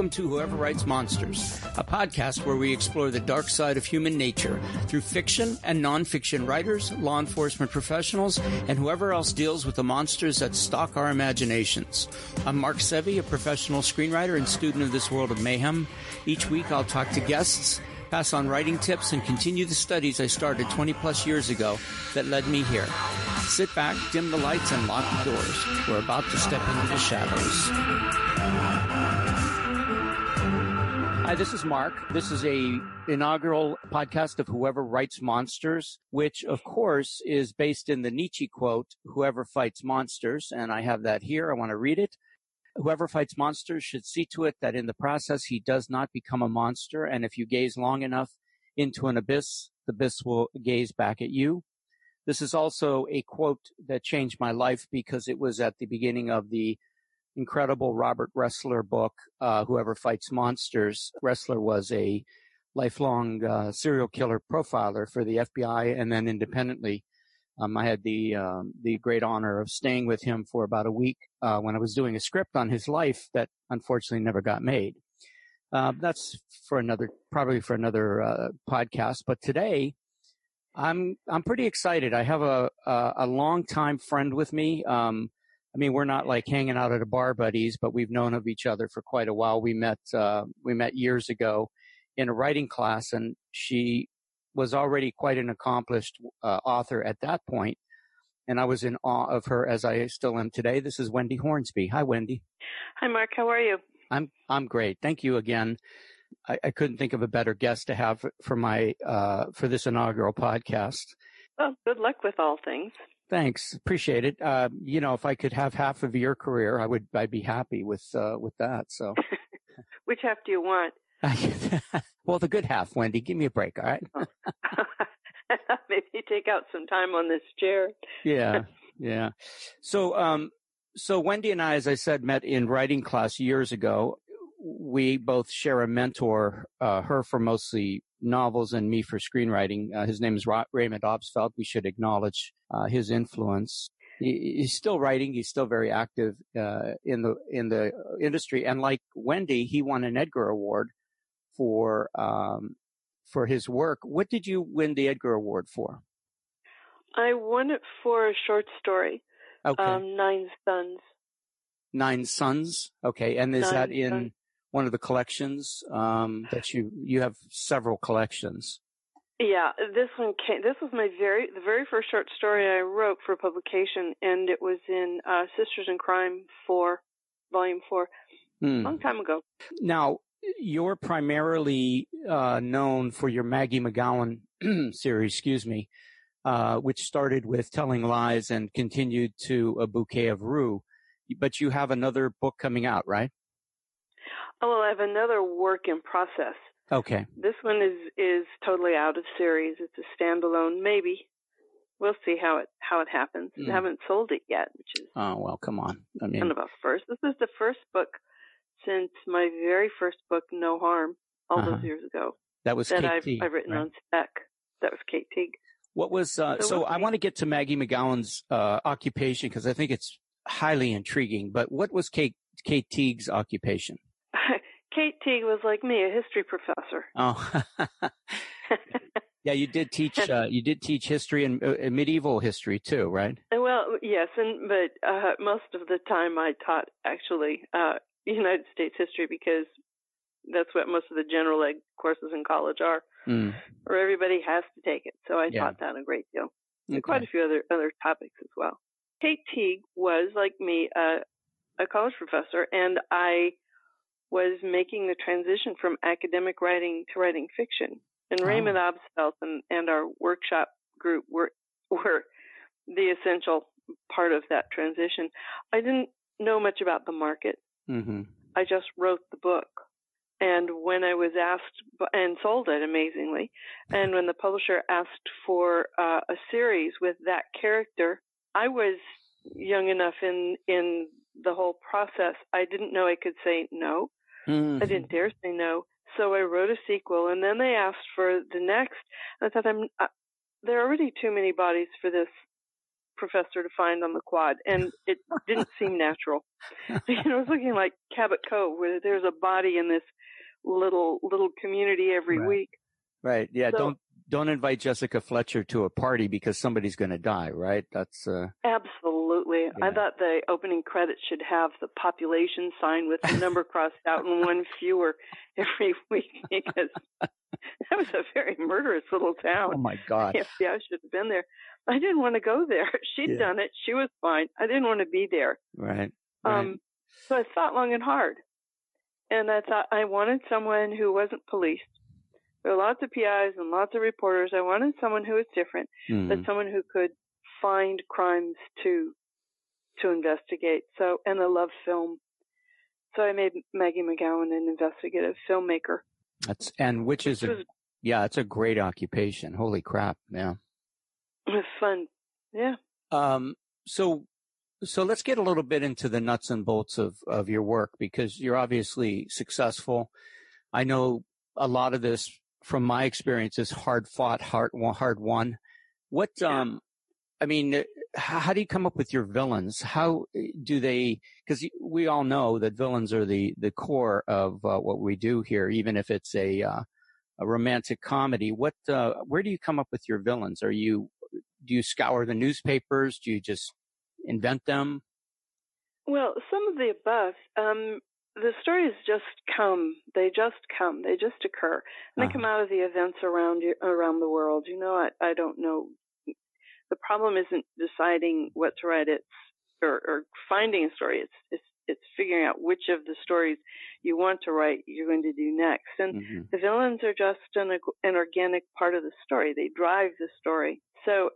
Welcome to Whoever Writes Monsters, a podcast where we explore the dark side of human nature through fiction and nonfiction writers, law enforcement professionals, and whoever else deals with the monsters that stalk our imaginations. I'm Mark Sevi, a professional screenwriter and student of this world of mayhem. Each week I'll talk to guests, pass on writing tips, and continue the studies I started 20 plus years ago that led me here. Sit back, dim the lights, and lock the doors. We're about to step into the shadows. Hi, this is Mark. This is a inaugural podcast of Whoever Writes Monsters, which of course is based in the Nietzsche quote, whoever fights monsters. And I have that here. I want to read it. Whoever fights monsters should see to it that in the process he does not become a monster. And if you gaze long enough into an abyss, the abyss will gaze back at you. This is also a quote that changed my life because it was at the beginning of the incredible Robert Ressler book, uh, Whoever Fights Monsters. Ressler was a lifelong uh, serial killer profiler for the FBI and then independently. Um, I had the um, the great honor of staying with him for about a week uh, when I was doing a script on his life that unfortunately never got made. Uh, that's for another, probably for another uh, podcast. But today, I'm I'm pretty excited. I have a a, a long time friend with me. Um, I mean, we're not like hanging out at a bar buddies, but we've known of each other for quite a while. We met, uh, we met years ago in a writing class and she was already quite an accomplished uh, author at that point. And I was in awe of her as I still am today. This is Wendy Hornsby. Hi, Wendy. Hi, Mark. How are you? I'm, I'm great. Thank you again. I, I couldn't think of a better guest to have for my, uh, for this inaugural podcast. Well, good luck with all things. Thanks, appreciate it. Uh, you know, if I could have half of your career, I would. I'd be happy with uh, with that. So, which half do you want? well, the good half, Wendy. Give me a break, all right? Maybe take out some time on this chair. yeah, yeah. So, um, so Wendy and I, as I said, met in writing class years ago. We both share a mentor, uh, her for mostly novels and me for screenwriting. Uh, his name is Ra- Raymond Obstfeld. We should acknowledge uh, his influence. He, he's still writing. He's still very active uh, in the in the industry. And like Wendy, he won an Edgar Award for um, for his work. What did you win the Edgar Award for? I won it for a short story. Okay. Um, Nine Sons. Nine Sons. Okay, and is Nine that in Sons. One of the collections um, that you you have several collections? Yeah, this one came. This was my very the very first short story I wrote for publication, and it was in uh, Sisters in Crime four, volume four, a long time ago. Now, you're primarily uh, known for your Maggie MacGowen series, excuse me, uh, which started with Telling Lies and continued to A Bouquet of Rue. But you have another book coming out, right? Oh well, I have another work in process. Okay. This one is is totally out of series. It's a standalone, maybe. We'll see how it how it happens. Mm. I haven't sold it yet, which is Oh, well, come on. I mean, kind of a first. This is the first book since my very first book, No Harm, all Uh-huh. those years ago, that was that Kate I've Teague, I've written right? on spec. That was Kate Teague. What was, uh, So so I want to get to Maggie MacGowen's uh, occupation because I think it's highly intriguing, but what was Kate, Kate Teague's occupation? Kate Teague was like me, a history professor. Oh, yeah, you did teach, uh, you did teach history and uh, medieval history too, right? Uh, Well, yes, and but uh, most of the time I taught actually uh, United States history because that's what most of the general ed courses in college are, Mm. or everybody has to take it. So I Yeah. taught that a great deal, and quite a few other other topics as well. Kate Teague was like me, uh, a college professor, and I was making the transition from academic writing to writing fiction. And Oh. Raymond Obstfeld and, and our workshop group were were the essential part of that transition. I didn't know much about the market. Mm-hmm. I just wrote the book. And when I was asked and sold it amazingly, and when the publisher asked for uh, a series with that character, I was young enough in in the whole process. I didn't know I could say no. Mm-hmm. I didn't dare say no. So I wrote a sequel, and then they asked for the next. I thought, I'm uh, there are already too many bodies for this professor to find on the quad, and it didn't seem natural. it was looking like Cabot Cove, where there's a body in this little little community every right. week. Right. Yeah. So, don't don't invite Jessica Fletcher to a party because somebody's going to die. Right. That's uh, absolutely. Yeah. I thought the opening credits should have the population sign with the number crossed out and one fewer every week because that was a very murderous little town. Oh my God. Yeah, I should have been there. I didn't want to go there. She'd yeah. done it. She was fine. I didn't want to be there. Right. right. Um, so I thought long and hard. And I thought I wanted someone who wasn't policed. There were lots of PIs and lots of reporters. I wanted someone who was different, mm-hmm. but someone who could find crimes to to investigate. So, and I love film. So I made Maggie MacGowen an investigative filmmaker. That's and which is a, yeah, it's a great occupation. Holy crap! Yeah, it was fun. Yeah. Um. So, so let's get a little bit into the nuts and bolts of of your work because you're obviously successful. I know a lot of this from my experience is hard fought, hard hard won. What yeah. um I mean, how do you come up with your villains? How do they? Because we all know that villains are the the core of uh, what we do here, even if it's a uh, a romantic comedy. What uh, where do you come up with your villains? Are you do you scour the newspapers? Do you just invent them? Well, some of the above. Um, the stories just come. They just come. They just occur, and uh-huh. they come out of the events around you, around the world. You know, I, I don't know the problem isn't deciding what to write. It's or, or finding a story. It's it's it's figuring out which of the stories you want to write you're going to do next. And mm-hmm. the villains are just an an organic part of the story. They drive the story. So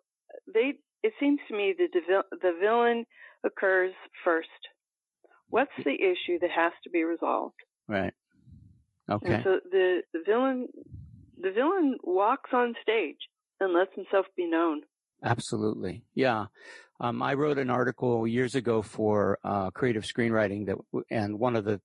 they it seems to me the the villain occurs first. What's the issue that has to be resolved? Right. Okay. And so the the villain the villain walks on stage and lets himself be known. Absolutely. Yeah. Um, I wrote an article years ago for uh, creative screenwriting that, and one of the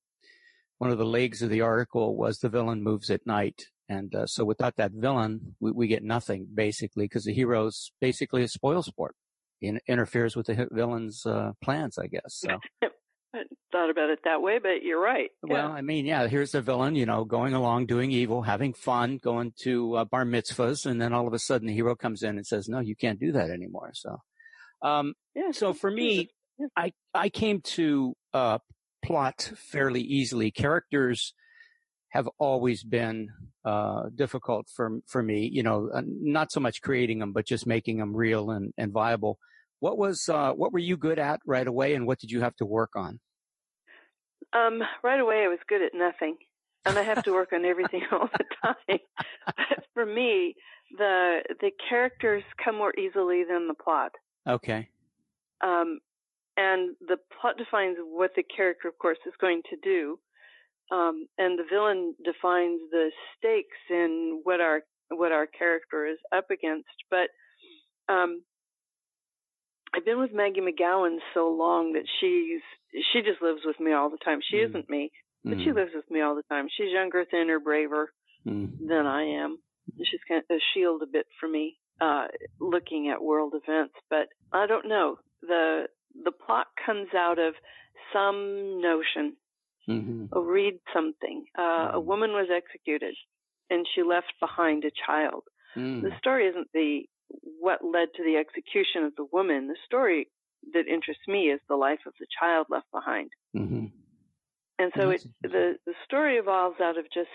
one of the legs of the article was the villain moves at night. And uh, so without that villain, we, we get nothing basically because the hero's basically a spoil sport. Interferes with the villain's uh, plans, I guess. So. I thought about it that way, but you're right. Well, yeah. I mean, yeah, here's the villain, you know, going along, doing evil, having fun, going to uh, bar mitzvahs, and then all of a sudden the hero comes in and says, "No, you can't do that anymore." So, um, yeah, so for me, yeah. I I came to uh, plot fairly easily. Characters have always been uh, difficult for for me. You know, uh, not so much creating them, but just making them real and, and viable. What was uh, what were you good at right away, and what did you have to work on? Um, right away, I was good at nothing, and I have to work on everything all the time. But for me, the the characters come more easily than the plot. Okay. Um, and the plot defines what the character, of course, is going to do, um, and the villain defines the stakes in what our what our character is up against. But um, I've been with Maggie MacGowen so long that she's she just lives with me all the time. She mm. isn't me, but mm. she lives with me all the time. She's younger, thinner, braver mm. than I am. She's kind of a shield a bit for me, uh, looking at world events. But I don't know. The the plot comes out of some notion. Mm-hmm. Read something. Uh, mm. A woman was executed, and she left behind a child. Mm. The story isn't the what led to the execution of the woman. The story that interests me is the life of the child left behind. Mm-hmm. And so it, the the story evolves out of just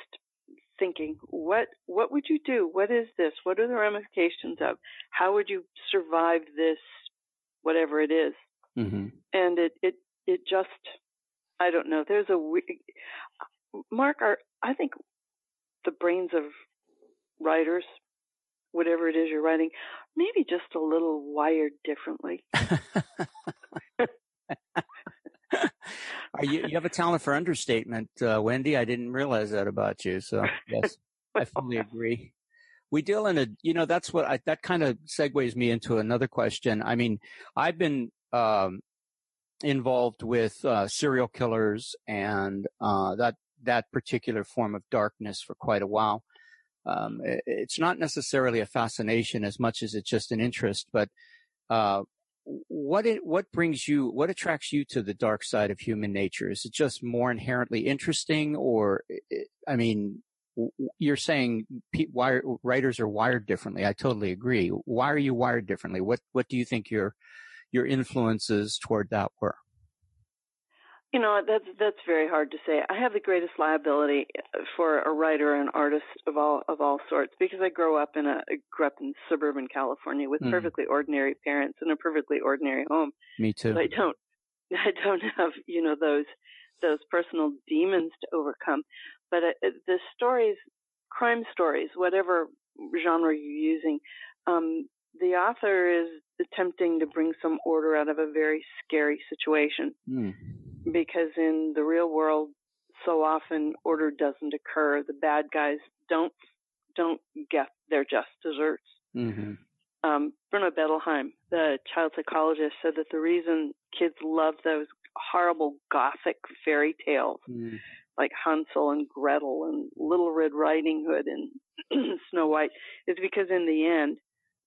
thinking, what what would you do? What is this? What are the ramifications of? How would you survive this, whatever it is? Mm-hmm. And it it it just, I don't know. There's a Mark. Are I think the brains of writers whatever it is you're writing, maybe just a little wired differently. Are you, you have a talent for understatement, uh, Wendy. I didn't realize that about you. So yes, I fully agree. We deal in a, you know, that's what I, that kind of segues me into another question. I mean, I've been, um, involved with, uh, serial killers and, uh, that, that particular form of darkness for quite a while um, it's not necessarily a fascination as much as it's just an interest. But uh, what it, what brings you, what attracts you to the dark side of human nature? Is it just more inherently interesting, or I mean, you're saying why writers are wired differently. I totally agree. Why are you wired differently? What what do you think your your influences toward that were? You know, that's that's very hard to say. I have the greatest liability uh, for a writer and artist of all of all sorts because I grew up in a grew up in suburban California with mm. perfectly ordinary parents in a perfectly ordinary home. Me too. So I don't I don't have you know those those personal demons to overcome. But uh, the stories, crime stories, whatever genre you're using, um, the author is attempting to bring some order out of a very scary situation. Mm because in the real world, so often order doesn't occur. The bad guys don't don't get their just desserts. Mm-hmm. Um, Bruno Bettelheim, the child psychologist, said that the reason kids love those horrible gothic fairy tales mm. like Hansel and Gretel and Little Red Riding Hood and Snow White is because in the end,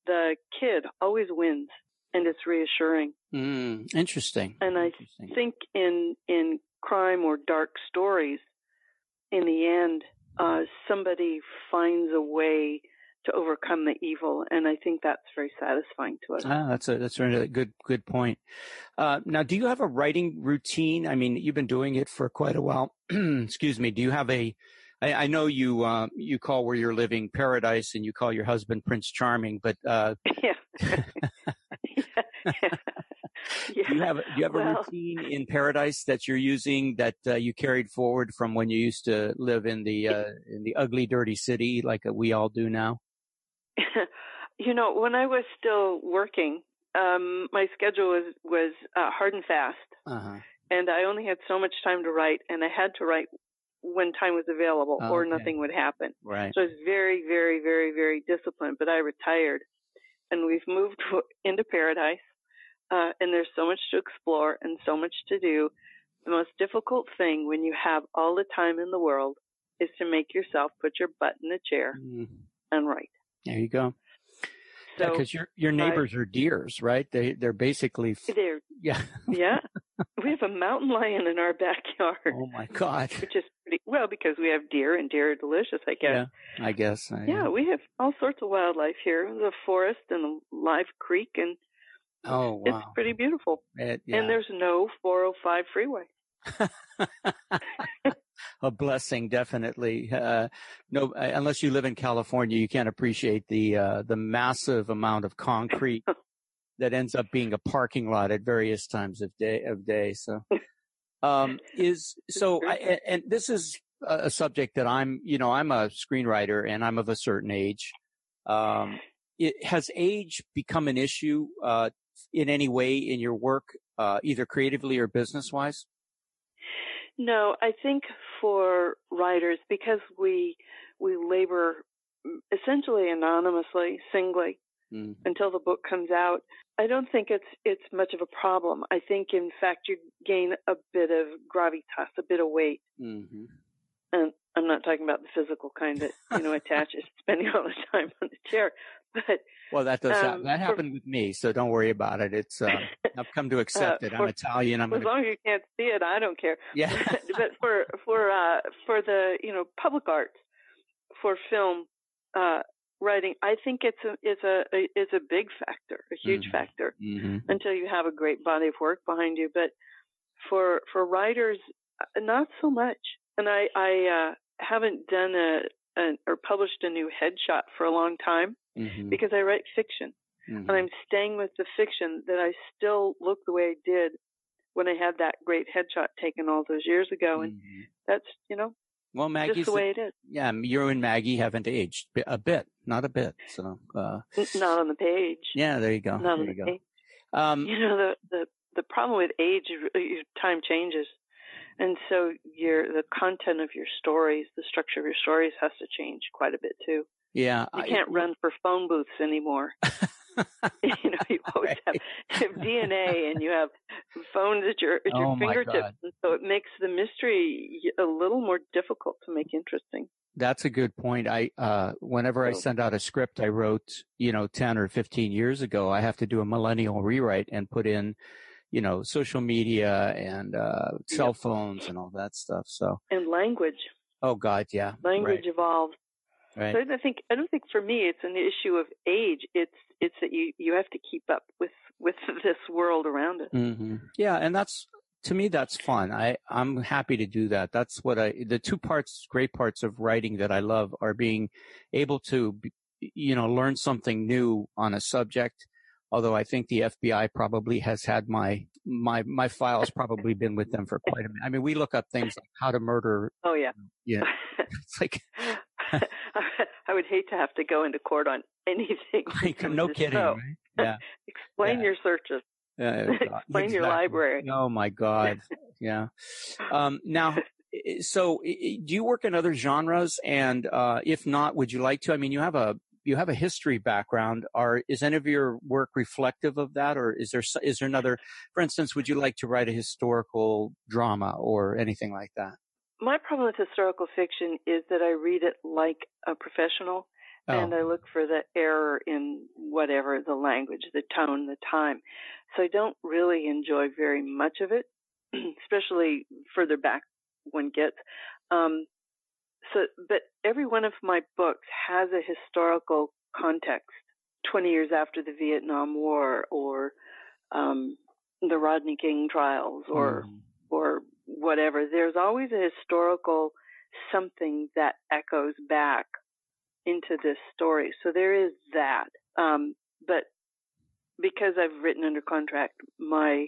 the kid always wins and it's reassuring. Mm, interesting. And I interesting. think in in crime or dark stories, in the end, uh, somebody finds a way to overcome the evil, and I think that's very satisfying to us. Ah, that's a that's a good good point. Uh, now, do you have a writing routine? I mean, you've been doing it for quite a while. Excuse me. Do you have a I, I know you uh, you call where you're living paradise, and you call your husband Prince Charming, but uh, yeah. yeah. Do you have do you have well, a routine in paradise that you're using that uh, you carried forward from when you used to live in the uh, in the ugly, dirty city like we all do now? you know, when I was still working, um, my schedule was was uh, hard and fast, uh-huh. and I only had so much time to write, and I had to write when time was available, oh, or okay. nothing would happen. Right. So I was very, very, very, very disciplined. But I retired, and we've moved into paradise uh, and there's so much to explore and so much to do. The most difficult thing when you have all the time in the world is to make yourself put your butt in a chair mm. and write. There you go. So, because your your neighbors are deers, right? They they're basically they're yeah yeah. we have a mountain lion in our backyard. Oh my god! Which is pretty well because we have deer and deer are delicious. I guess. Yeah, I guess. I, yeah, we have all sorts of wildlife here. The forest and the live creek and Oh, wow. It's pretty beautiful. It, yeah. And there's no 405 freeway. a blessing, definitely. Uh, no, uh, unless you live in California, you can't appreciate the uh, the massive amount of concrete that ends up being a parking lot at various times of day of day. So, um, is so, I, and this is a subject that I'm, you know, I'm a screenwriter and I'm of a certain age. Um, it, has age become an issue uh, in any way in your work, uh, either creatively or business wise? No, I think for writers, because we we labor essentially anonymously, singly, mm-hmm. until the book comes out. I don't think it's it's much of a problem. I think, in fact, you gain a bit of gravitas, a bit of weight, mm-hmm. and I'm not talking about the physical kind that you know attaches spending all the time on the chair, but well, that does um, that happened for, with me, so don't worry about it. It's uh, I've come to accept uh, it. I'm for, Italian. I'm as gonna... long as you can't see it, I don't care. Yeah. but for for uh, for the you know public arts, for film uh, writing, I think it's a it's a, a it's a big factor, a huge mm-hmm. factor, mm-hmm. until you have a great body of work behind you. But for for writers, uh, not so much. And I I uh, haven't done a, a or published a new headshot for a long time mm-hmm. because I write fiction. Mm-hmm. And I'm staying with the fiction that I still look the way I did when I had that great headshot taken all those years ago. And mm-hmm. that's, you know, well, Maggie's just the way it is. Yeah, you and Maggie haven't aged a bit, not a bit. So, uh, not on the page. Yeah, there you go. Not there on you the go. page. Um, you know, the, the, the problem with age, time changes. And so your, the content of your stories, the structure of your stories has to change quite a bit too. Yeah. You can't I, run for phone booths anymore. you know, you always have, have, DNA and you have phones at your at your oh fingertips, and so it makes the mystery a little more difficult to make interesting. That's a good point. I, uh, whenever I send out a script I wrote, you know, 10 or 15 years ago, I have to do a millennial rewrite and put in, you know, social media and, uh, cell phones and all that stuff. So. And language. Oh God. Yeah. Language right. evolves. Right. So I think, I don't think for me it's an issue of age. It's, it's that you, you have to keep up with, with this world around us. Mm-hmm. Yeah. And that's, to me, that's fun. I, I'm happy to do that. That's what I, the two parts, great parts of writing that I love are being able to, you know, learn something new on a subject. Although I think the FBI probably has had my, my, my files probably been with them for quite a minute. I mean, we look up things like how to murder. Oh yeah. Yeah. It's like, I would hate to have to go into court on anything. Like, no kidding. Right? Yeah. Explain yeah. your searches. Yeah, Explain exactly. your library. Oh my God. yeah. Um, now, so do you work in other genres? And, uh, if not, would you like to? I mean, you have a, you have a history background. Are, is any of your work reflective of that? Or is there, is there another, for instance, would you like to write a historical drama or anything like that? My problem with historical fiction is that I read it like a professional. Oh. And I look for the error in whatever the language, the tone, the time. So I don't really enjoy very much of it, especially further back one gets. Um, so, but every one of my books has a historical context. Twenty years after the Vietnam War, or um, the Rodney King trials, or Mm. or whatever. There's always a historical something that echoes back into this story. So there is that. Um, but because I've written under contract, my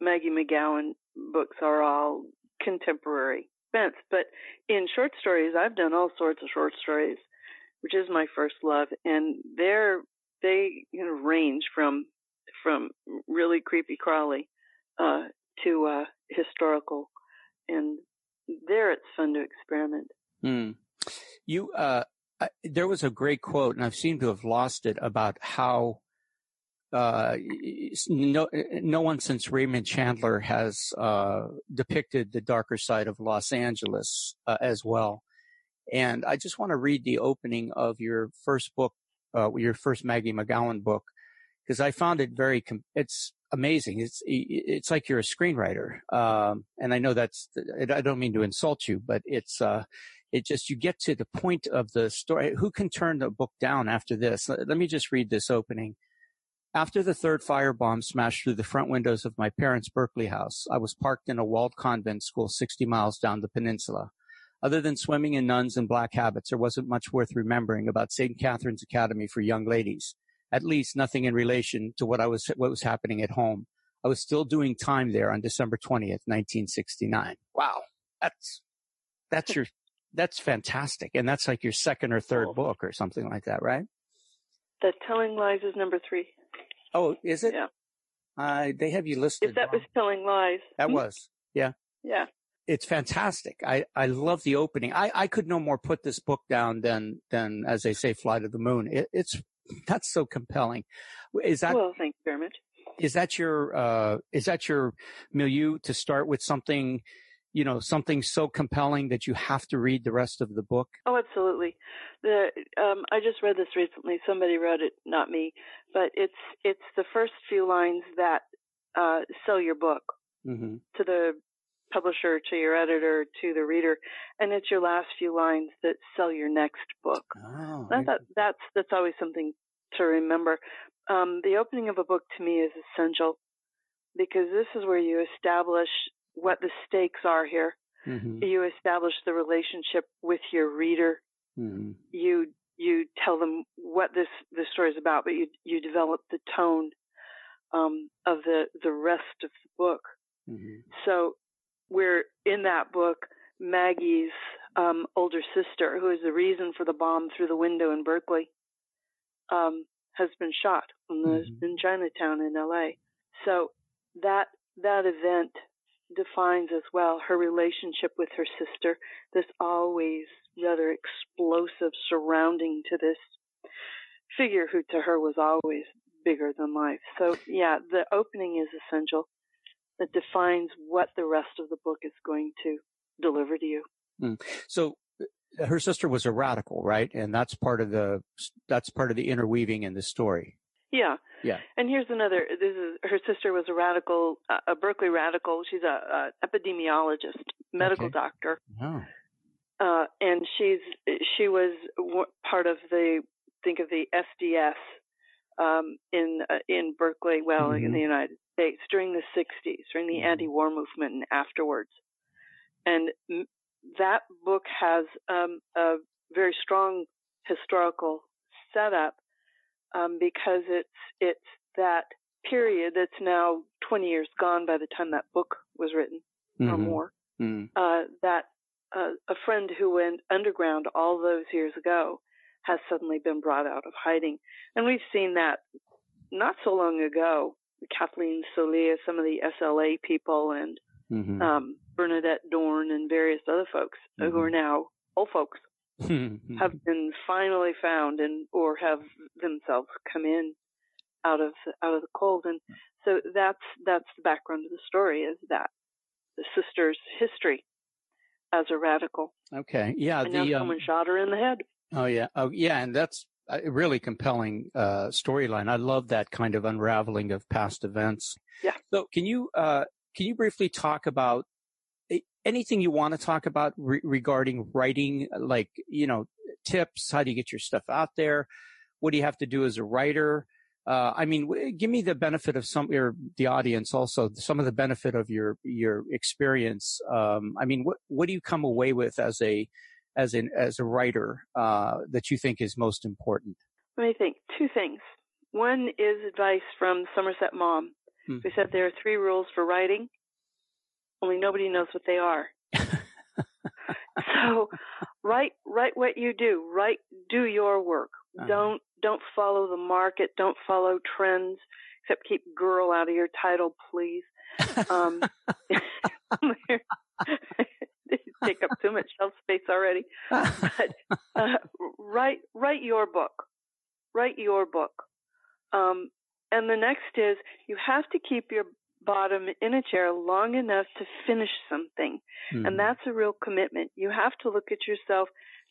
Maggie MacGowen books are all contemporary events. But in short stories, I've done all sorts of short stories, which is my first love, and they're they you know range from from really creepy crawly uh, to uh, historical, and there it's fun to experiment. Hmm. You, uh, I, there was a great quote, and I've seemed to have lost it about how uh, no, no one since Raymond Chandler has uh, depicted the darker side of Los Angeles uh, as well. And I just want to read the opening of your first book, uh, your first Maggie MacGowen book, because I found it very, it's amazing. It's, it's like you're a screenwriter. Um, and I know that's, I don't mean to insult you, but it's, uh, it just, you get to the point of the story. Who can turn the book down after this? Let me just read this opening. After the third firebomb smashed through the front windows of my parents' Berkeley house, I was parked in a walled convent school 60 miles down the peninsula. Other than swimming in nuns and black habits, there wasn't much worth remembering about St. Catherine's Academy for young ladies. At least nothing in relation to what I was, what was happening at home. I was still doing time there on December 20th, 1969. Wow. That's, that's your, that's fantastic. And that's like your second or third Cool. book or something like that, right? The Telling Lies is number three. Oh, is it? Yeah. Uh, they have you listed. If that was. Telling Lies. that Hmm? was, yeah. Yeah. It's fantastic. I, I love the opening. I, I could no more put this book down than, than, as they say, fly to the moon. It, it's, that's so compelling. Is that, well, thank you very much. is that your, uh, is that your milieu to start with something, you know, something so compelling that you have to read the rest of the book? Oh, absolutely. The um, I just read this recently. Somebody wrote it, not me, but it's it's the first few lines that uh, sell your book Mm-hmm. to the publisher, to your editor, to the reader, and it's your last few lines that sell your next book. Oh, I thought that's that's always something to remember. Um, the opening of a book to me is essential because this is where you establish what the stakes are here. hmm You establish the relationship with your reader. hmm You you tell them what this this story is about, but you you develop the tone um, of the the rest of the book. hmm So we're in that book. Maggie's um, older sister, who is the reason for the bomb through the window in Berkeley, um, has been shot in, the, Mhm. in Chinatown in L.A. So that that event defines as well her relationship with her sister. This always rather explosive surrounding to this figure who to her was always bigger than life. So yeah, the opening is essential. That defines what the rest of the book is going to deliver to you. So her sister was a radical, right? And that's part of the that's part of the interweaving in the story. Yeah. Yeah. And here's another. This is her sister was a radical, a Berkeley radical. She's a, a epidemiologist, medical Okay. doctor, Oh. uh, and she's she was part of the think of the SDS um, in uh, in Berkeley, well, in Mhm. the United States during the '60s, during the Mhm. anti-war movement, and afterwards. And m- that book has um, a very strong historical setup um, because it's it's that period that's now 20 years gone by the time that book was written or Mhm. more. Mm. Uh, that uh, a friend who went underground all those years ago has suddenly been brought out of hiding, and we've seen that not so long ago. Kathleen Soliah, some of the SLA people, and Mhm. um, Bernadette Dohrn, and various other folks who are now old folks have been finally found and or have themselves come in out of out of the cold and so that's that's the background of the story is that the sister's history as a radical okay. Yeah. and now The um, someone shot her in the head Oh yeah. Oh yeah. And that's a really compelling uh, storyline. I love that kind of unraveling of past events. Yeah. So can you uh, can you briefly talk about anything you want to talk about re- regarding writing, like you know tips? How do you get your stuff out there? What do you have to do as a writer? Uh, I mean, w- give me the benefit of some, or the audience also, some of the benefit of your your experience. Um, I mean, what what do you come away with as a as an as a writer uh, that you think is most important? let me think. Two things. One is advice from Somerset Maugham Hmm. who said there are three rules for writing only nobody knows what they are. So write write what you do. Write do your work. Uh-huh. don't don't follow the market. Don't follow trends except keep girl out of your title please. Um take up too much shelf space already but uh, write write your book write your book um and the next is you have to keep your bottom in a chair long enough to finish something Hmm. and that's a real commitment. You have to look at yourself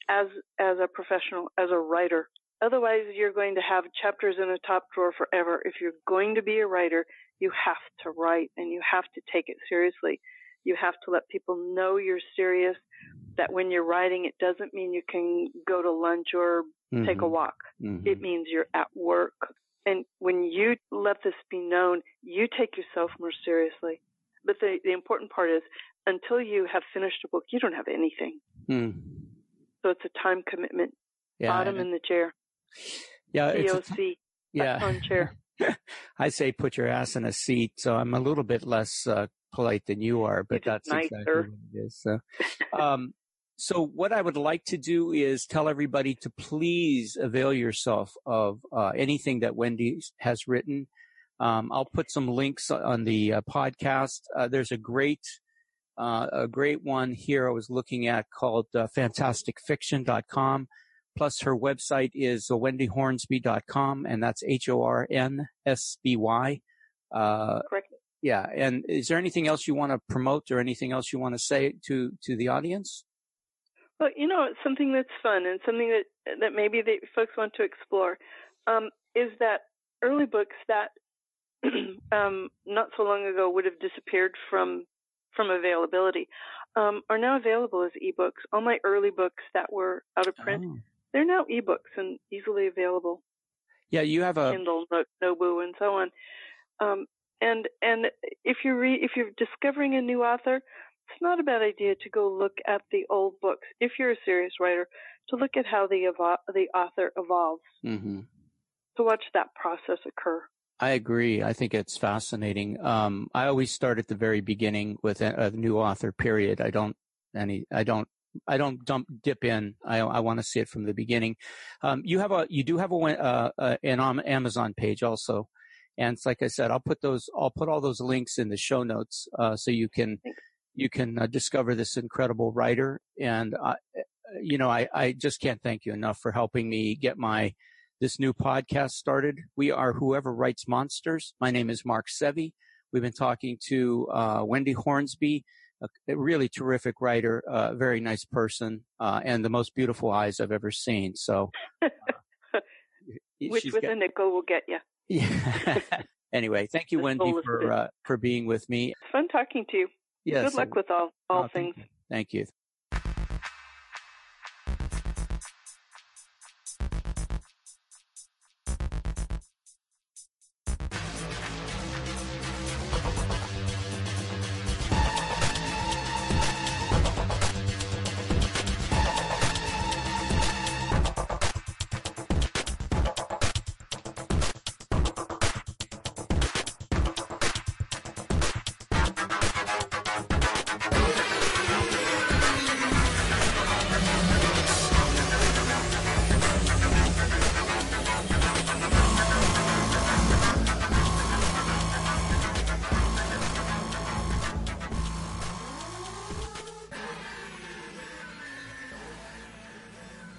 as as a professional, as a writer. Otherwise, you're going to have chapters in a top drawer forever. If you're going to be a writer, you have to write and you have to take it seriously. You have to let people know you're serious. That when you're writing, it doesn't mean you can go to lunch or take a Mhm. walk. Mhm. It means you're at work. And when you let this be known, you take yourself more seriously. But the, the important part is until you have finished a book, you don't have anything. Hmm. So it's a time commitment. Yeah, Bottom in the chair. yeah, it's DOC. t- yeah. on chair. I say put your ass in a seat, so I'm a little bit less uh, polite than you are, but You're that's just exactly nicer. what it is. So, um, so what I would like to do is tell everybody to please avail yourself of uh, anything that Wendy has written. Um, I'll put some links on the uh, podcast. Uh, there's a great, uh, a great one here I was looking at called uh, fantasticfiction.com. Plus her website is wendyhornsby.com and that's H-O-R-N-S-B-Y. Uh, Correct. Yeah. And is there anything else you want to promote or anything else you want to say to, to the audience? Well, you know, it's something that's fun and something that that maybe the folks want to explore um, is that early books that um, not so long ago would have disappeared from from availability um, are now available as ebooks. All my early books that were out of print, Oh. they're now ebooks and easily available. Yeah, you have a, Kindle, No- Nobu, and so on. Um, and and if you're re- if you're discovering a new author, it's not a bad idea to go look at the old books. If you're a serious writer, to look at how the evo- the author evolves, mhm. to watch that process occur. I agree. I think it's fascinating. Um, I always start at the very beginning with a, a new author. Period. I don't any. I don't. I don't dump dip in. I I want to see it from the beginning. Um, you have a. You do have a uh, uh, an Amazon page also, and it's like I said, I'll put those. I'll put all those links in the show notes uh, so you can you can uh, discover this incredible writer. And uh, you know, I I just can't thank you enough for helping me get my this new podcast started. We are Whoever Writes Monsters. My name is Mark Sevi. We've been talking to uh, Wendy Hornsby, a, a really terrific writer, a uh, very nice person, uh, and the most beautiful eyes I've ever seen. So, which with got, a nickel will get you. Yeah. anyway, thank you, Wendy, for uh, for being with me. It's fun talking to you. Yes. Good luck with all all oh, things. Thank you. Thank you.